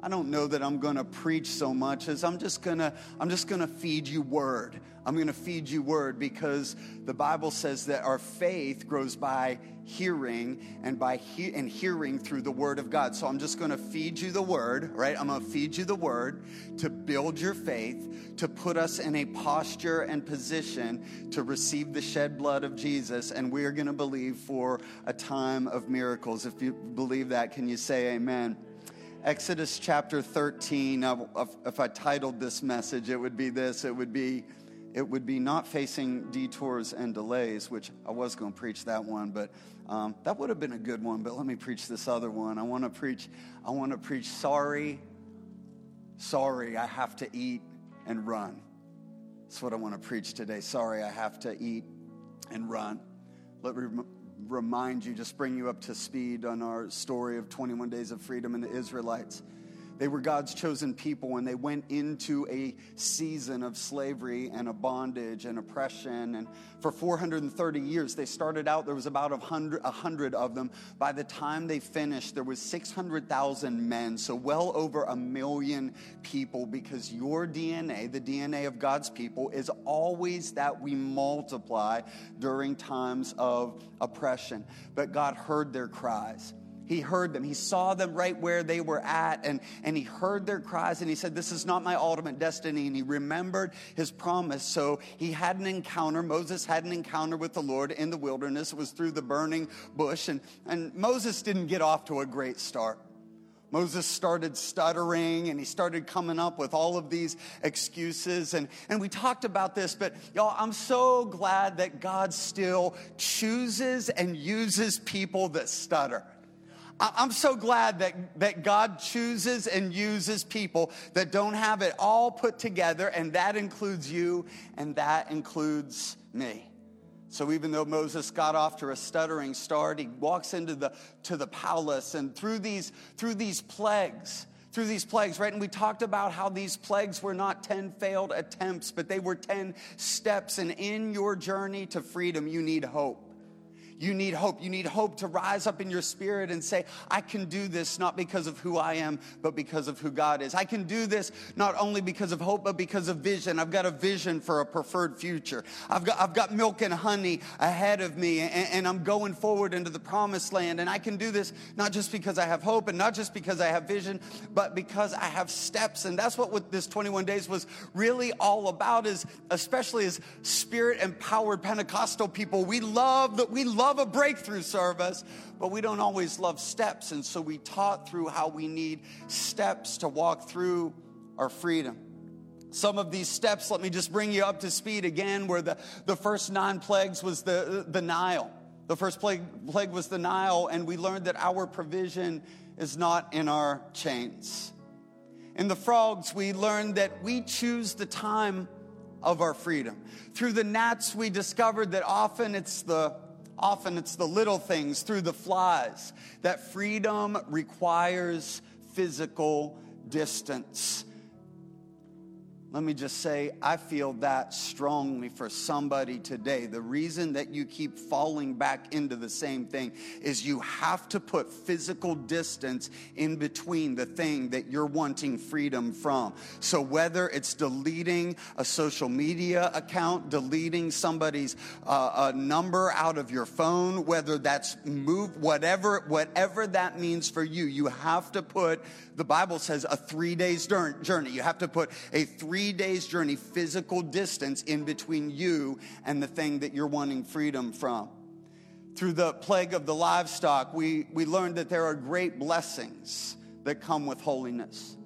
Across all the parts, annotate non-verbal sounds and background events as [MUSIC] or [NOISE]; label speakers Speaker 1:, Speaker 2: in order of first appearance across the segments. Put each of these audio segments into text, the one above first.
Speaker 1: I don't know that I'm going to preach so much as I'm just going to I'm just going to feed you word. I'm going to feed you word because the Bible says that our faith grows by hearing and by he- and hearing through the word of God. So I'm just going to feed you the word, right? I'm going to feed you the word to build your faith, to put us in a posture and position to receive the shed blood of Jesus and we're going to believe for a time of miracles. If you believe that, can you say amen? Exodus chapter 13. If I titled this message, it would be this it would be, it would be not facing detours and delays, which I was going to preach that one, but um, that would have been a good one. But let me preach this other one. I want to preach, I want to preach, sorry, sorry, I have to eat and run. That's what I want to preach today. Sorry, I have to eat and run. Let me remind you, just bring you up to speed on our story of 21 Days of Freedom and the Israelites. They were God's chosen people and they went into a season of slavery and a bondage and oppression. And for 430 years, they started out, there was about hundred, a hundred of them. By the time they finished, there was 600,000 men, so well over a million people because your DNA, the DNA of God's people, is always that we multiply during times of oppression. But God heard their cries. He heard them. He saw them right where they were at, and, and he heard their cries, and he said, This is not my ultimate destiny. And he remembered his promise. So he had an encounter. Moses had an encounter with the Lord in the wilderness. It was through the burning bush. And, and Moses didn't get off to a great start. Moses started stuttering and he started coming up with all of these excuses. And, and we talked about this, but y'all, I'm so glad that God still chooses and uses people that stutter. I'm so glad that, that God chooses and uses people that don't have it all put together, and that includes you and that includes me. So even though Moses got off to a stuttering start, he walks into the to the palace and through these through these plagues, through these plagues, right? And we talked about how these plagues were not 10 failed attempts, but they were 10 steps. And in your journey to freedom, you need hope. You need hope. You need hope to rise up in your spirit and say, I can do this not because of who I am, but because of who God is. I can do this not only because of hope, but because of vision. I've got a vision for a preferred future. I've got, I've got milk and honey ahead of me, and, and I'm going forward into the promised land. And I can do this not just because I have hope and not just because I have vision, but because I have steps. And that's what, this 21 days was really all about, is especially as spirit empowered Pentecostal people, we love that we love love a breakthrough service, but we don't always love steps. And so we taught through how we need steps to walk through our freedom. Some of these steps, let me just bring you up to speed again, where the, the first nine plagues was the, the Nile. The first plague, plague was the Nile, and we learned that our provision is not in our chains. In the frogs, we learned that we choose the time of our freedom. Through the gnats, we discovered that often it's the Often it's the little things through the flies that freedom requires physical distance. Let me just say, I feel that strongly for somebody today. The reason that you keep falling back into the same thing is you have to put physical distance in between the thing that you're wanting freedom from. So, whether it's deleting a social media account, deleting somebody's uh, number out of your phone, whether that's move, whatever, whatever that means for you, you have to put, the Bible says, a three days journey. You have to put a three three days' journey, physical distance in between you and the thing that you're wanting freedom from. Through the plague of the livestock, we, we learned that there are great blessings that come with holiness.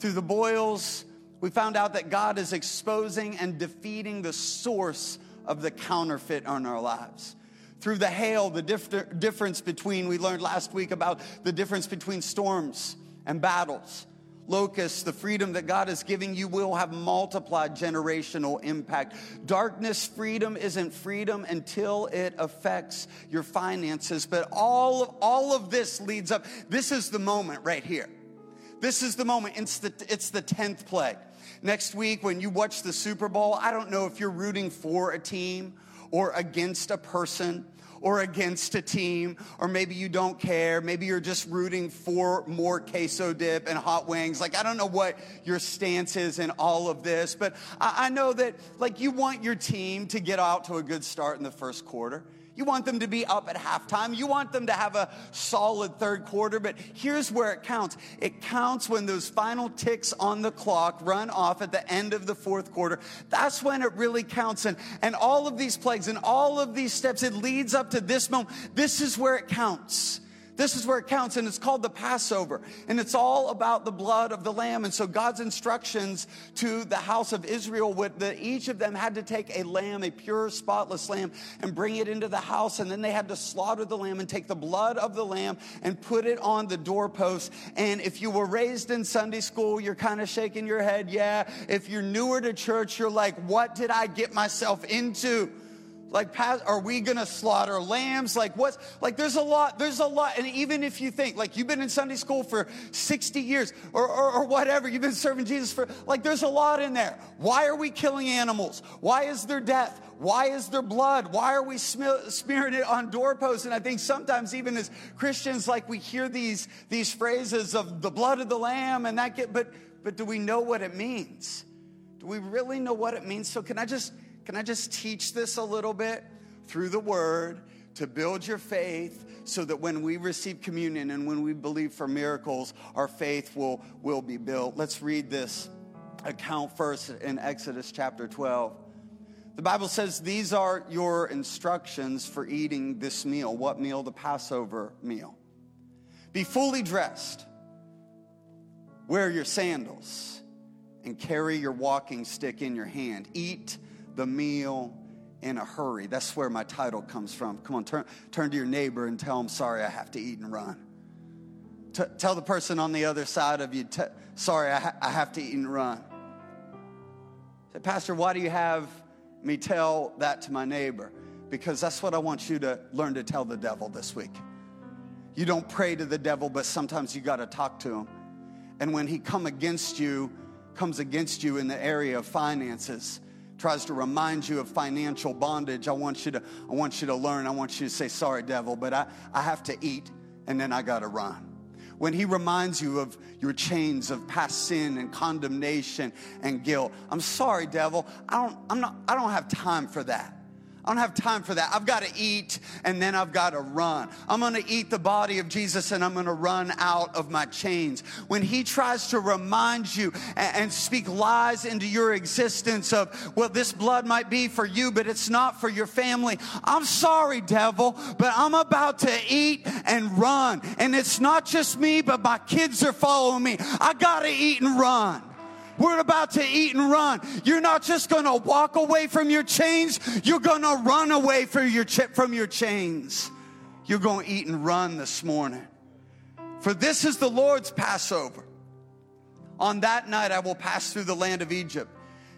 Speaker 1: Through the boils, we found out that God is exposing and defeating the source of the counterfeit in our lives. Through the hail, the dif- difference between, we learned last week about the difference between storms and battles locusts, the freedom that God is giving you will have multiplied generational impact. Darkness freedom isn't freedom until it affects your finances. But all of, all of this leads up. This is the moment right here. This is the moment. It's the, it's the 10th plague. Next week, when you watch the Super Bowl, I don't know if you're rooting for a team or against a person or against a team, or maybe you don't care. Maybe you're just rooting for more queso dip and hot wings. Like, I don't know what your stance is in all of this, but I, I know that, like, you want your team to get out to a good start in the first quarter. You want them to be up at halftime. You want them to have a solid third quarter. But here's where it counts it counts when those final ticks on the clock run off at the end of the fourth quarter. That's when it really counts. And, and all of these plagues and all of these steps, it leads up to this moment. This is where it counts. This is where it counts, and it's called the Passover. And it's all about the blood of the Lamb. And so God's instructions to the house of Israel, with the, each of them had to take a lamb, a pure, spotless lamb, and bring it into the house. And then they had to slaughter the lamb and take the blood of the lamb and put it on the doorpost. And if you were raised in Sunday school, you're kind of shaking your head. Yeah. If you're newer to church, you're like, what did I get myself into? Like, are we gonna slaughter lambs? Like, what? Like, there's a lot, there's a lot. And even if you think, like, you've been in Sunday school for 60 years or, or, or, whatever, you've been serving Jesus for, like, there's a lot in there. Why are we killing animals? Why is there death? Why is there blood? Why are we smearing it on doorposts? And I think sometimes, even as Christians, like, we hear these, these phrases of the blood of the lamb and that get, but, but do we know what it means? Do we really know what it means? So, can I just, can I just teach this a little bit through the word to build your faith so that when we receive communion and when we believe for miracles, our faith will, will be built? Let's read this account first in Exodus chapter 12. The Bible says these are your instructions for eating this meal. What meal? The Passover meal. Be fully dressed, wear your sandals, and carry your walking stick in your hand. Eat the meal in a hurry. That's where my title comes from. Come on, turn, turn to your neighbor and tell him, sorry, I have to eat and run. T- tell the person on the other side of you, t- sorry, I, ha- I have to eat and run. Say, Pastor, why do you have me tell that to my neighbor? Because that's what I want you to learn to tell the devil this week. You don't pray to the devil, but sometimes you got to talk to him. And when he come against you, comes against you in the area of finances, tries to remind you of financial bondage, I want you to, I want you to learn. I want you to say, sorry, devil, but I, I have to eat and then I got to run. When he reminds you of your chains of past sin and condemnation and guilt, I'm sorry, devil. I don't, I'm not, I don't have time for that. I don't have time for that. I've got to eat and then I've got to run. I'm going to eat the body of Jesus and I'm going to run out of my chains. When he tries to remind you and, and speak lies into your existence of, well, this blood might be for you, but it's not for your family. I'm sorry, devil, but I'm about to eat and run. And it's not just me, but my kids are following me. I got to eat and run. We're about to eat and run. You're not just going to walk away from your chains, you're going to run away from your, from your chains. You're going to eat and run this morning. For this is the Lord's Passover. On that night, I will pass through the land of Egypt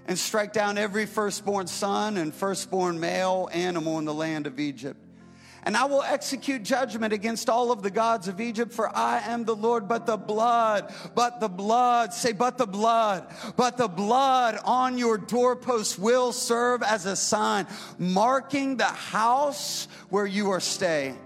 Speaker 1: and strike down every firstborn son and firstborn male animal in the land of Egypt and I will execute judgment against all of the gods of Egypt, for I am the Lord. But the blood, but the blood, say, but the blood, but the blood on your doorposts will serve as a sign, marking the house where you are staying.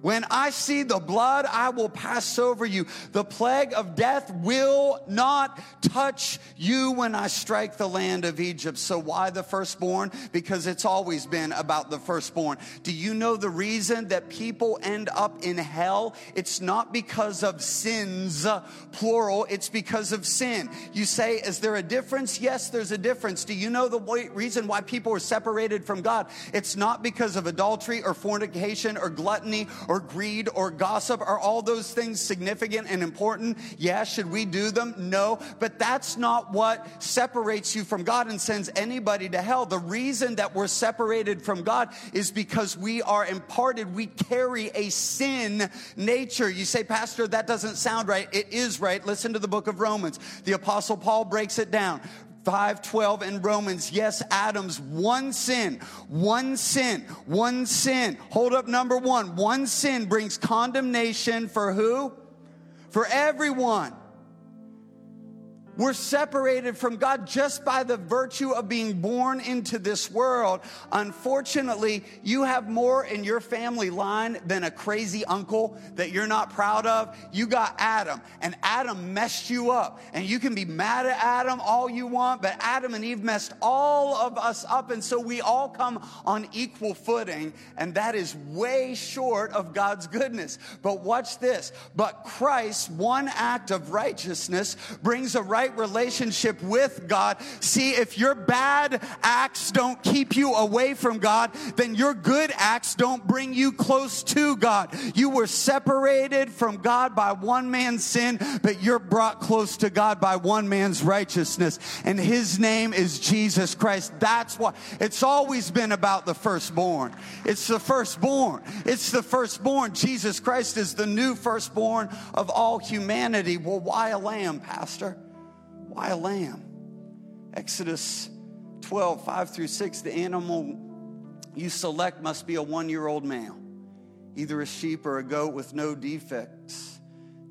Speaker 1: When I see the blood, I will pass over you. The plague of death will not touch you when I strike the land of Egypt. So, why the firstborn? Because it's always been about the firstborn. Do you know the reason that people end up in hell? It's not because of sins, plural, it's because of sin. You say, Is there a difference? Yes, there's a difference. Do you know the reason why people are separated from God? It's not because of adultery or fornication or gluttony or greed or gossip? Are all those things significant and important? Yeah, should we do them? No, but that's not what separates you from God and sends anybody to hell. The reason that we're separated from God is because we are imparted, we carry a sin nature. You say, Pastor, that doesn't sound right. It is right. Listen to the book of Romans. The apostle Paul breaks it down. 5:12 in Romans. Yes, Adam's one sin, one sin, one sin. Hold up number 1. One sin brings condemnation for who? For everyone. We're separated from God just by the virtue of being born into this world. Unfortunately, you have more in your family line than a crazy uncle that you're not proud of. You got Adam, and Adam messed you up. And you can be mad at Adam all you want, but Adam and Eve messed all of us up. And so we all come on equal footing, and that is way short of God's goodness. But watch this. But Christ, one act of righteousness, brings a right right relationship with God. See, if your bad acts don't keep you away from God, then your good acts don't bring you close to God. You were separated from God by one man's sin, but you're brought close to God by one man's righteousness. And his name is Jesus Christ. That's why it's always been about the firstborn. It's the firstborn. It's the firstborn. Jesus Christ is the new firstborn of all humanity. Well, why a lamb, Pastor? Why a lamb? Exodus 12, 5 through 6, the animal you select must be a one year old male, either a sheep or a goat with no defects.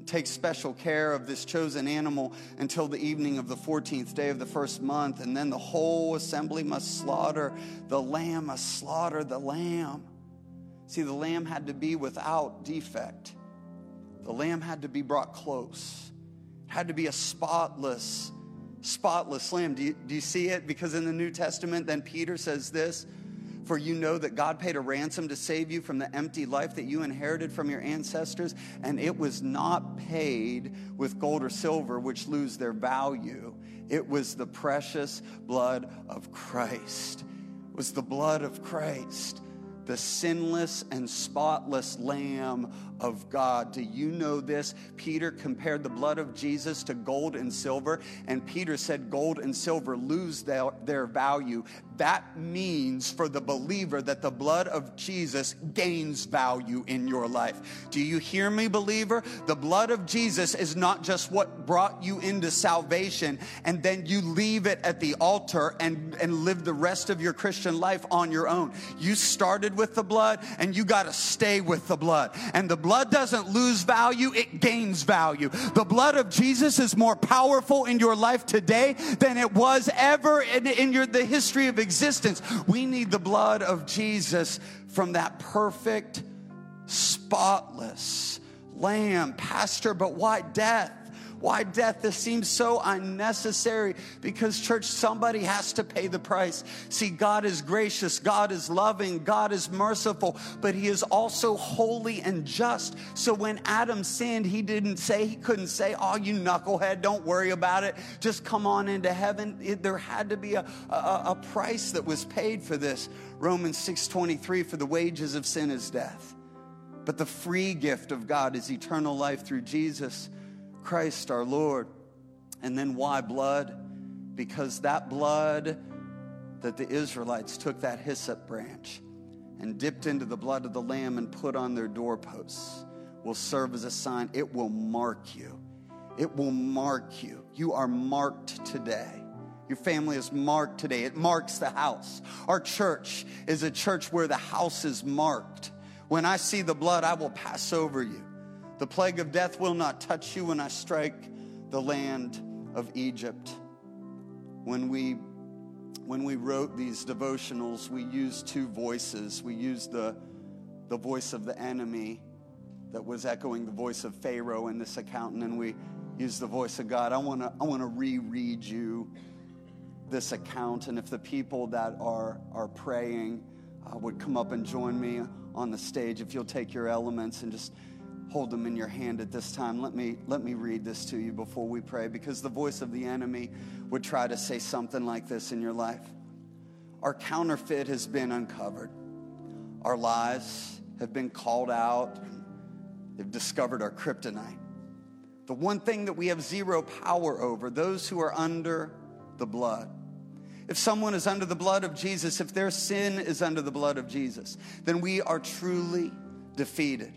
Speaker 1: Take special care of this chosen animal until the evening of the 14th day of the first month, and then the whole assembly must slaughter the lamb, must slaughter the lamb. See, the lamb had to be without defect. The lamb had to be brought close. It had to be a spotless spotless lamb. Do you, do you see it? Because in the New Testament, then Peter says this For you know that God paid a ransom to save you from the empty life that you inherited from your ancestors, and it was not paid with gold or silver, which lose their value. It was the precious blood of Christ. It was the blood of Christ the sinless and spotless Lamb of God. Do you know this? Peter compared the blood of Jesus to gold and silver, and Peter said gold and silver lose their, their value. That means for the believer that the blood of Jesus gains value in your life. Do you hear me, believer? The blood of Jesus is not just what brought you into salvation, and then you leave it at the altar and, and live the rest of your Christian life on your own. You started with the blood, and you got to stay with the blood. And the blood doesn't lose value, it gains value. The blood of Jesus is more powerful in your life today than it was ever in, in your, the history of existence. We need the blood of Jesus from that perfect, spotless lamb. Pastor, but why death? Why death? This seems so unnecessary because, church, somebody has to pay the price. See, God is gracious, God is loving, God is merciful, but He is also holy and just. So when Adam sinned, He didn't say, He couldn't say, Oh, you knucklehead, don't worry about it. Just come on into heaven. It, there had to be a, a, a price that was paid for this. Romans 6:23 for the wages of sin is death. But the free gift of God is eternal life through Jesus. Christ our Lord. And then why blood? Because that blood that the Israelites took that hyssop branch and dipped into the blood of the Lamb and put on their doorposts will serve as a sign. It will mark you. It will mark you. You are marked today. Your family is marked today. It marks the house. Our church is a church where the house is marked. When I see the blood, I will pass over you. The plague of death will not touch you when I strike the land of Egypt. When we when we wrote these devotionals, we used two voices. We used the, the voice of the enemy that was echoing the voice of Pharaoh in this account, and then we used the voice of God. I want to I want to reread you this account, and if the people that are are praying uh, would come up and join me on the stage, if you'll take your elements and just hold them in your hand at this time. Let me, let me read this to you before we pray because the voice of the enemy would try to say something like this in your life. Our counterfeit has been uncovered, our lies have been called out, they've discovered our kryptonite. The one thing that we have zero power over, those who are under the blood. If someone is under the blood of Jesus, if their sin is under the blood of Jesus, then we are truly defeated.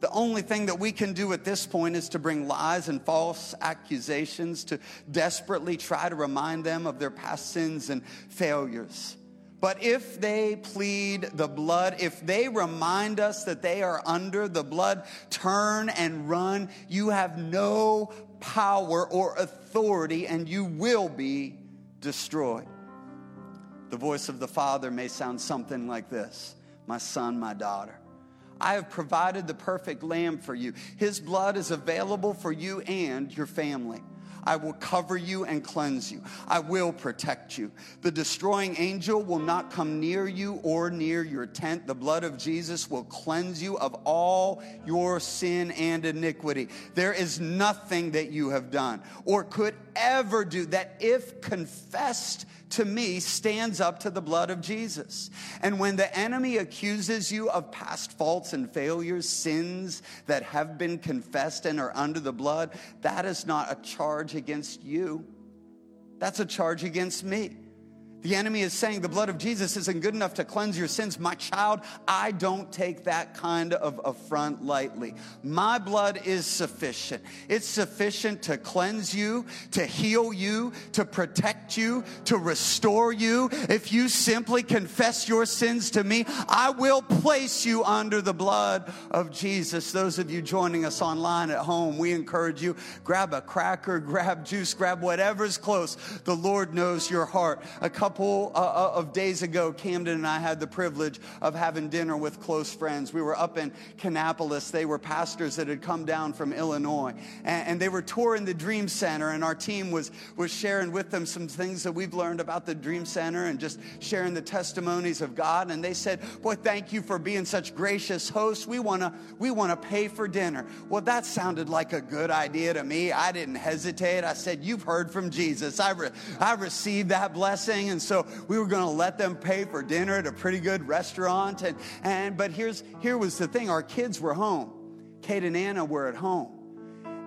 Speaker 1: The only thing that we can do at this point is to bring lies and false accusations to desperately try to remind them of their past sins and failures. But if they plead the blood, if they remind us that they are under the blood, turn and run. You have no power or authority, and you will be destroyed. The voice of the Father may sound something like this My son, my daughter. I have provided the perfect lamb for you. His blood is available for you and your family. I will cover you and cleanse you. I will protect you. The destroying angel will not come near you or near your tent. The blood of Jesus will cleanse you of all your sin and iniquity. There is nothing that you have done or could ever do that, if confessed to me, stands up to the blood of Jesus. And when the enemy accuses you of past faults and failures, sins that have been confessed and are under the blood, that is not a charge against you. That's a charge against me. The enemy is saying the blood of Jesus isn't good enough to cleanse your sins. My child, I don't take that kind of affront lightly. My blood is sufficient. It's sufficient to cleanse you, to heal you, to protect you, to restore you. If you simply confess your sins to me, I will place you under the blood of Jesus. Those of you joining us online at home, we encourage you grab a cracker, [LAUGHS] grab juice, grab whatever's close. The Lord knows your heart. A couple couple uh, uh, of days ago, Camden and I had the privilege of having dinner with close friends. We were up in Kannapolis. They were pastors that had come down from Illinois, and, and they were touring the Dream Center. And our team was was sharing with them some things that we've learned about the Dream Center, and just sharing the testimonies of God. And they said, "Boy, thank you for being such gracious hosts. We wanna we wanna pay for dinner." Well, that sounded like a good idea to me. I didn't hesitate. I said, "You've heard from Jesus. I re- I received that blessing." And so we were going to let them pay for dinner at a pretty good restaurant. And, and but here's here was the thing: our kids were home. Kate and Anna were at home.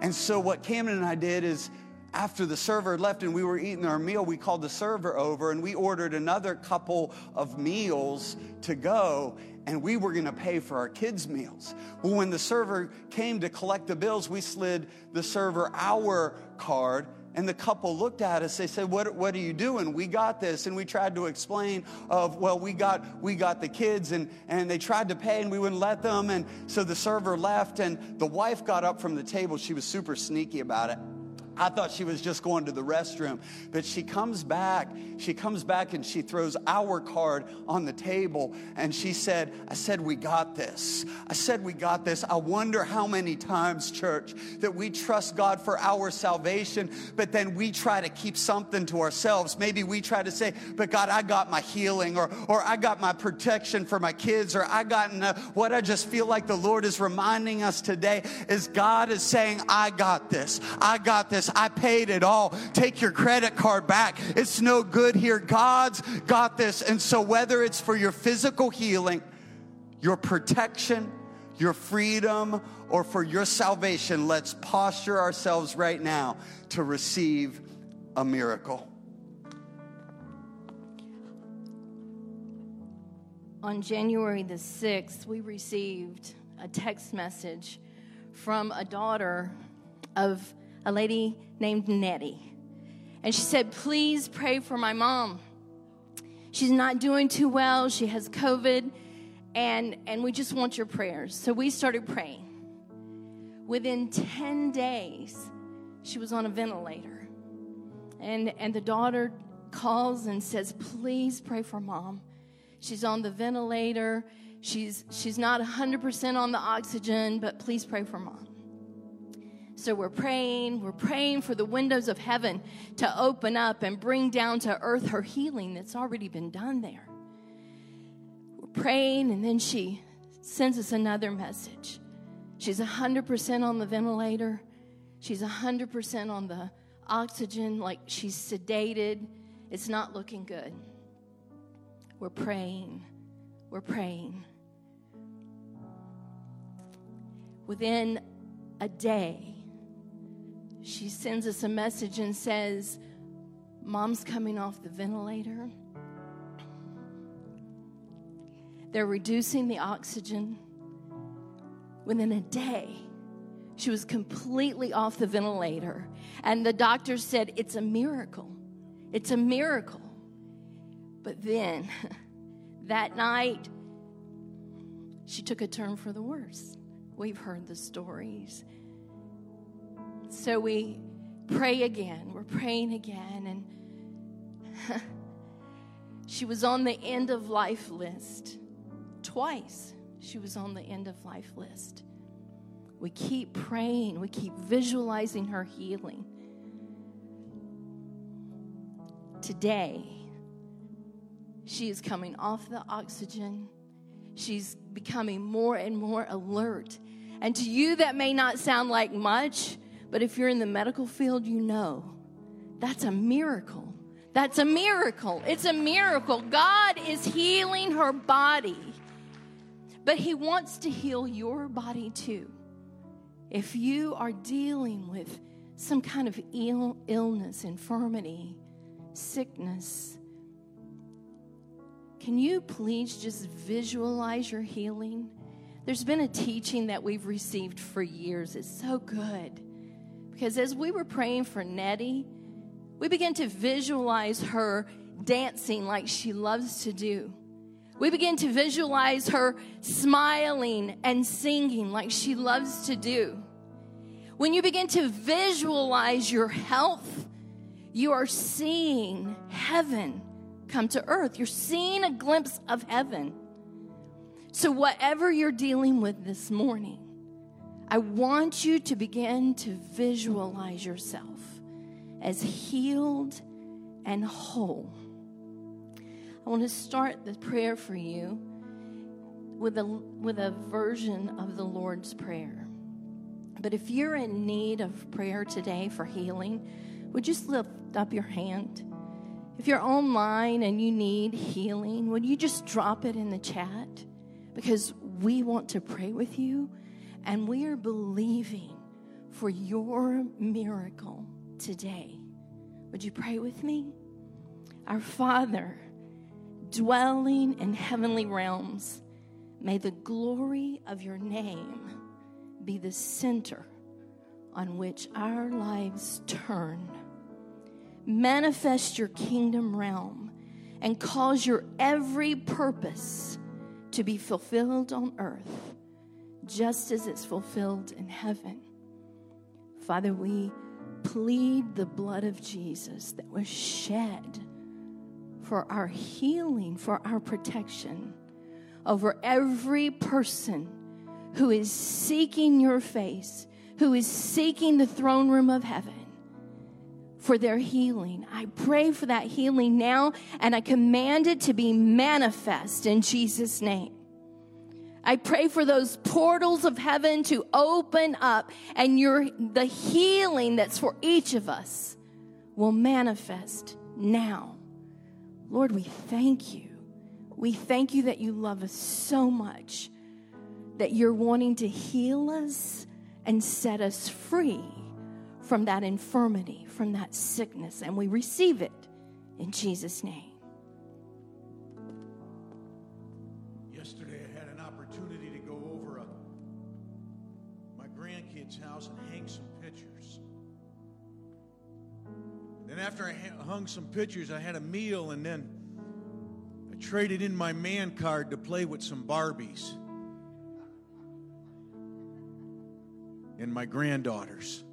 Speaker 1: And so what Camden and I did is after the server left and we were eating our meal, we called the server over and we ordered another couple of meals to go and we were going to pay for our kids' meals. Well, when the server came to collect the bills, we slid the server our card and the couple looked at us. They said, "What, what are you doing? We got this." And we tried to explain of, "Well, we got we got the kids, and and they tried to pay, and we wouldn't let them." And so the server left, and the wife got up from the table. She was super sneaky about it. I thought she was just going to the restroom. But she comes back. She comes back and she throws our card on the table. And she said, I said, we got this. I said, we got this. I wonder how many times, church, that we trust God for our salvation, but then we try to keep something to ourselves. Maybe we try to say, but God, I got my healing, or, or I got my protection for my kids, or I got what I just feel like the Lord is reminding us today is God is saying, I got this. I got this. I paid it all. Take your credit card back. It's no good here. God's got this. And so, whether it's for your physical healing, your protection, your freedom, or for your salvation, let's posture ourselves right now to receive a miracle.
Speaker 2: On January the 6th, we received a text message from a daughter of a lady named Nettie. And she said, Please pray for my mom. She's not doing too well. She has COVID, and, and we just want your prayers. So we started praying. Within 10 days, she was on a ventilator. And, and the daughter calls and says, Please pray for mom. She's on the ventilator. She's, she's not 100% on the oxygen, but please pray for mom. So we're praying, we're praying for the windows of heaven to open up and bring down to earth her healing that's already been done there. We're praying, and then she sends us another message. She's 100% on the ventilator, she's 100% on the oxygen, like she's sedated. It's not looking good. We're praying, we're praying. Within a day, she sends us a message and says, Mom's coming off the ventilator. They're reducing the oxygen. Within a day, she was completely off the ventilator. And the doctor said, It's a miracle. It's a miracle. But then, [LAUGHS] that night, she took a turn for the worse. We've heard the stories. So we pray again. We're praying again. And [LAUGHS] she was on the end of life list twice. She was on the end of life list. We keep praying, we keep visualizing her healing. Today, she is coming off the oxygen. She's becoming more and more alert. And to you, that may not sound like much, but if you're in the medical field, you know that's a miracle. That's a miracle. It's a miracle. God is healing her body, but He wants to heal your body too. If you are dealing with some kind of Ill, illness, infirmity, sickness, can you please just visualize your healing? There's been a teaching that we've received for years. It's so good. Because as we were praying for Nettie, we began to visualize her dancing like she loves to do. We begin to visualize her smiling and singing like she loves to do. When you begin to visualize your health, you are seeing heaven come to earth. You're seeing a glimpse of heaven. So, whatever you're dealing with this morning, I want you to begin to visualize yourself as healed and whole. I want to start the prayer for you with a, with a version of the Lord's Prayer. But if you're in need of prayer today for healing, would you just lift up your hand? If you're online and you need healing, would you just drop it in the chat? Because we want to pray with you and we are believing for your miracle today. Would you pray with me? Our Father, dwelling in heavenly realms, may the glory of your name be the center on which our lives turn. Manifest your kingdom realm and cause your every purpose to be fulfilled on earth just as it's fulfilled in heaven. Father, we plead the blood of Jesus that was shed for our healing, for our protection over every person who is seeking your face, who is seeking the throne room of heaven for their healing. I pray for that healing now and I command it to be manifest in Jesus' name. I pray for those portals of heaven to open up and your the healing that's for each of us will manifest now. Lord, we thank you. We thank you that you love us so much that you're wanting to heal us and set us free from that infirmity, from that sickness, and we receive it in Jesus' name.
Speaker 3: Then, after I hung some pictures, I had a meal, and then I traded in my man card to play with some Barbies and my granddaughters.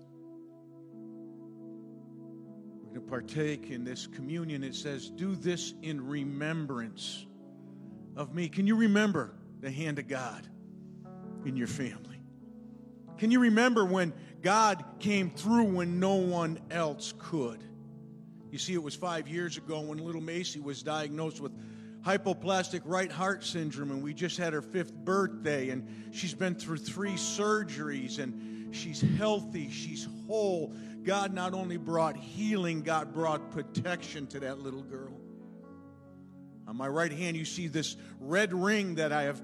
Speaker 3: We're going to partake in this communion. It says, Do this in remembrance of me. Can you remember the hand of God in your family? Can you remember when God came through when no one else could? You see, it was five years ago when little Macy was diagnosed with hypoplastic right heart syndrome, and we just had her fifth birthday, and she's been through three surgeries, and she's healthy, she's whole. God not only brought healing, God brought protection to that little girl. On my right hand, you see this red ring that I have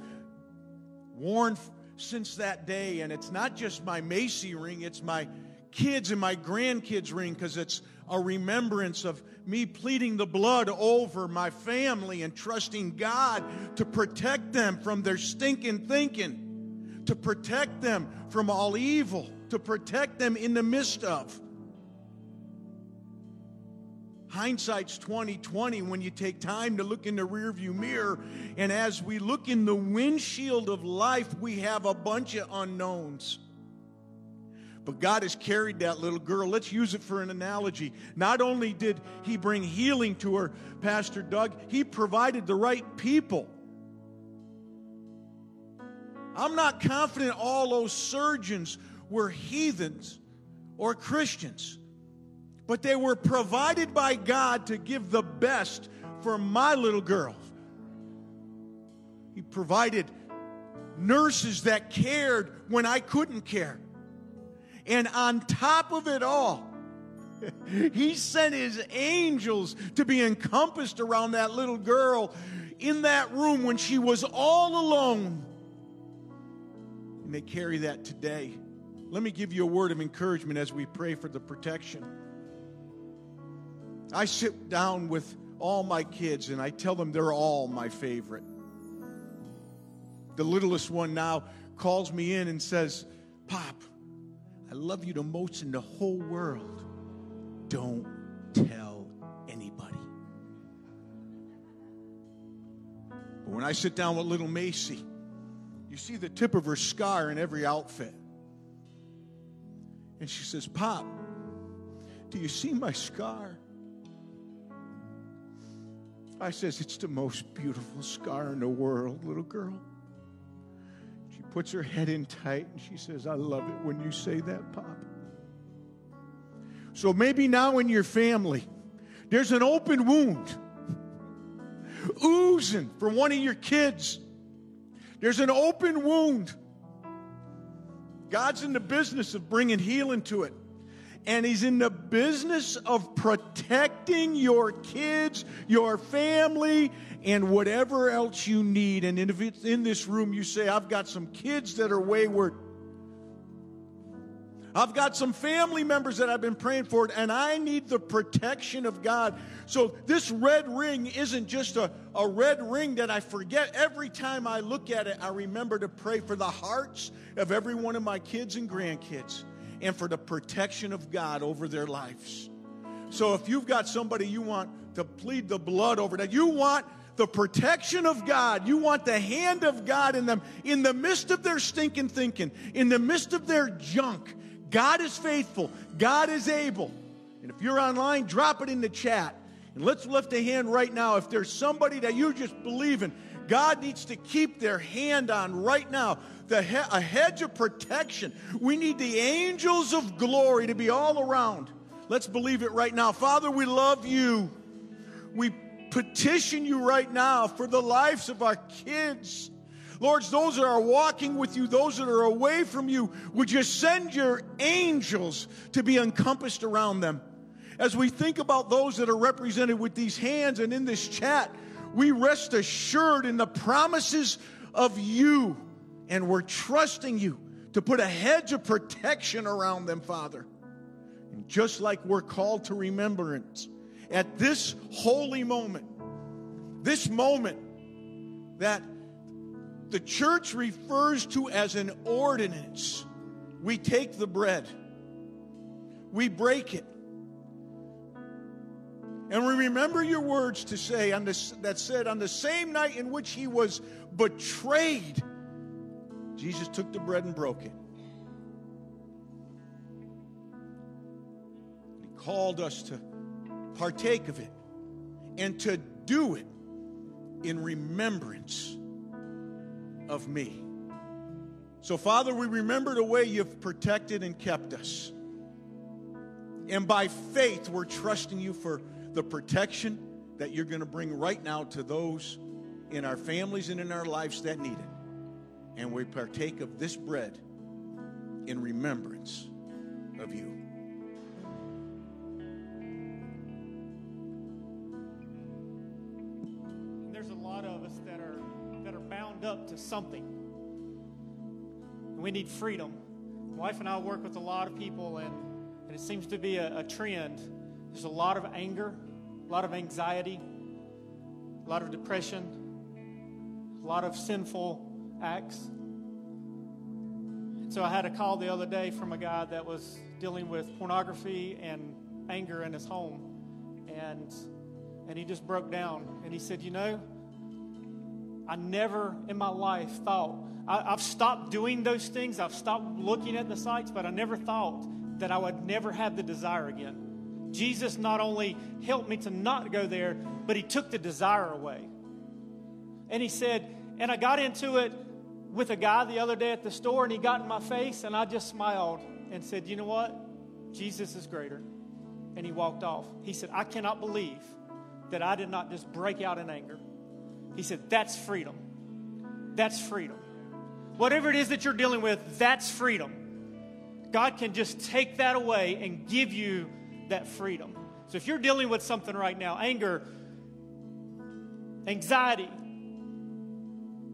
Speaker 3: worn since that day. And it's not just my Macy ring, it's my kids and my grandkids' ring because it's a remembrance of me pleading the blood over my family and trusting God to protect them from their stinking thinking, to protect them from all evil, to protect them in the midst of. Hindsight's 2020 when you take time to look in the rearview mirror. And as we look in the windshield of life, we have a bunch of unknowns. But God has carried that little girl. Let's use it for an analogy. Not only did He bring healing to her, Pastor Doug, He provided the right people. I'm not confident all those surgeons were heathens or Christians, but they were provided by God to give the best for my little girl. He provided nurses that cared when I couldn't care. And on top of it all, [LAUGHS] he sent his angels to be encompassed around that little girl in that room when she was all alone. And they carry that today. Let me give you a word of encouragement as we pray for the protection. I sit down with all my kids and I tell them they're all my favorite. The littlest one now calls me in and says, Pop, I love you the most in the whole world. Don't tell anybody. But when I sit down with little Macy, you see the tip of her scar in every outfit. And she says, Pop, do you see my scar? I says, It's the most beautiful scar in the world, little girl puts her head in tight and she says, I love it when you say that, Pop. So maybe now in your family, there's an open wound oozing from one of your kids. There's an open wound. God's in the business of bringing healing to it. And He's in the business of protecting your kids, your family, and whatever else you need. And if it's in this room, you say, I've got some kids that are wayward. I've got some family members that I've been praying for, and I need the protection of God. So, this red ring isn't just a, a red ring that I forget. Every time I look at it, I remember to pray for the hearts of every one of my kids and grandkids and for the protection of God over their lives. So, if you've got somebody you want to plead the blood over, that you want the protection of God. You want the hand of God in them in the midst of their stinking thinking, in the midst of their junk. God is faithful, God is able. And if you're online, drop it in the chat. And let's lift a hand right now. If there's somebody that you just believe in, God needs to keep their hand on right now. The he- a hedge of protection. We need the angels of glory to be all around. Let's believe it right now. Father, we love you. We petition you right now for the lives of our kids. Lord, those that are walking with you, those that are away from you, would you send your angels to be encompassed around them? As we think about those that are represented with these hands and in this chat, we rest assured in the promises of you, and we're trusting you to put a hedge of protection around them, Father. And just like we're called to remembrance, at this holy moment, this moment that the church refers to as an ordinance, we take the bread, we break it, and we remember your words to say on this, that said, on the same night in which he was betrayed, Jesus took the bread and broke it. He called us to partake of it and to do it in remembrance of me. So, Father, we remember the way you've protected and kept us. And by faith, we're trusting you for the protection that you're going to bring right now to those in our families and in our lives that need it. And we partake of this bread in remembrance of you.
Speaker 4: There's a lot of us that are that are bound up to something. We need freedom. My wife and I work with a lot of people, and, and it seems to be a, a trend. There's a lot of anger, a lot of anxiety, a lot of depression, a lot of sinful acts. And so I had a call the other day from a guy that was dealing with pornography and anger in his home. And, and he just broke down and he said, You know, I never in my life thought I, I've stopped doing those things. I've stopped looking at the sites, but I never thought that I would never have the desire again. Jesus not only helped me to not go there, but he took the desire away. And he said, and I got into it with a guy the other day at the store, and he got in my face, and I just smiled and said, You know what? Jesus is greater. And he walked off. He said, I cannot believe that I did not just break out in anger. He said, That's freedom. That's freedom. Whatever it is that you're dealing with, that's freedom. God can just take that away and give you that freedom. So if you're dealing with something right now, anger, anxiety,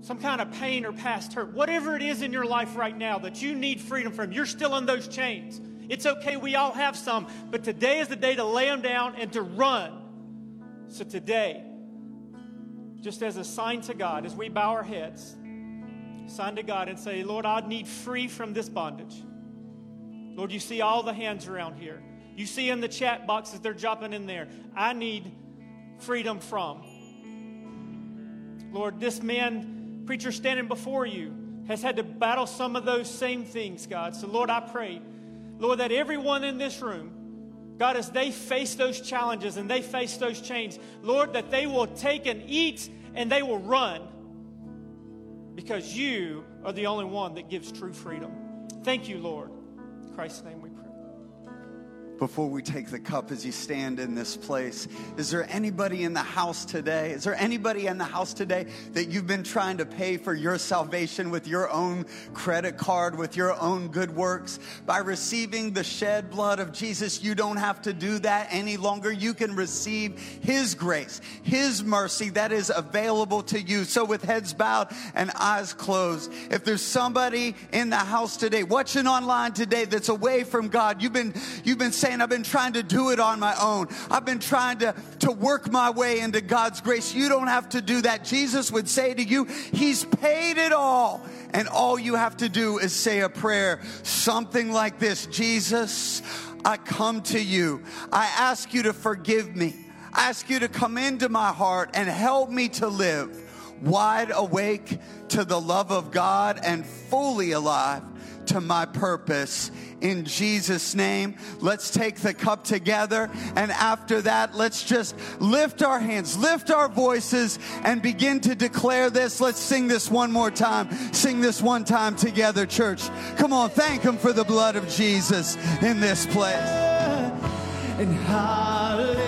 Speaker 4: some kind of pain or past hurt, whatever it is in your life right now that you need freedom from, you're still in those chains. It's okay, we all have some, but today is the day to lay them down and to run. So today, just as a sign to God, as we bow our heads, sign to God and say, Lord, I need free from this bondage. Lord, you see all the hands around here. You see in the chat boxes, they're jumping in there. I need freedom from. Lord, this man, preacher standing before you, has had to battle some of those same things, God. So, Lord, I pray, Lord, that everyone in this room, God, as they face those challenges and they face those chains, Lord, that they will take and eat and they will run because you are the only one that gives true freedom. Thank you, Lord. In Christ's name we pray
Speaker 1: before we take the cup as you stand in this place. Is there anybody in the house today? Is there anybody in the house today that you've been trying to pay for your salvation with your own credit card, with your own good works? By receiving the shed blood of Jesus, you don't have to do that any longer. You can receive His grace, His mercy that is available to you. So, with heads bowed and eyes closed, if there's somebody in the house today, watching online today that's away from God, you've been, you've been saying, saying, I've been trying to do it on my own. I've been trying to, to work my way into God's grace. You don't have to do that. Jesus would say to you, He's paid it all. And all you have to do is say a prayer, something like this Jesus, I come to you. I ask you to forgive me. I ask you to come into my heart and help me to live wide awake to the love of God and fully alive to my purpose in Jesus' name. Let's take the cup together. And after that, let's just lift our hands, lift our voices, and begin to declare this. Let's sing this one more time. Sing this one time together, church. Come on, thank Him for the blood of Jesus in this place. And hallelujah,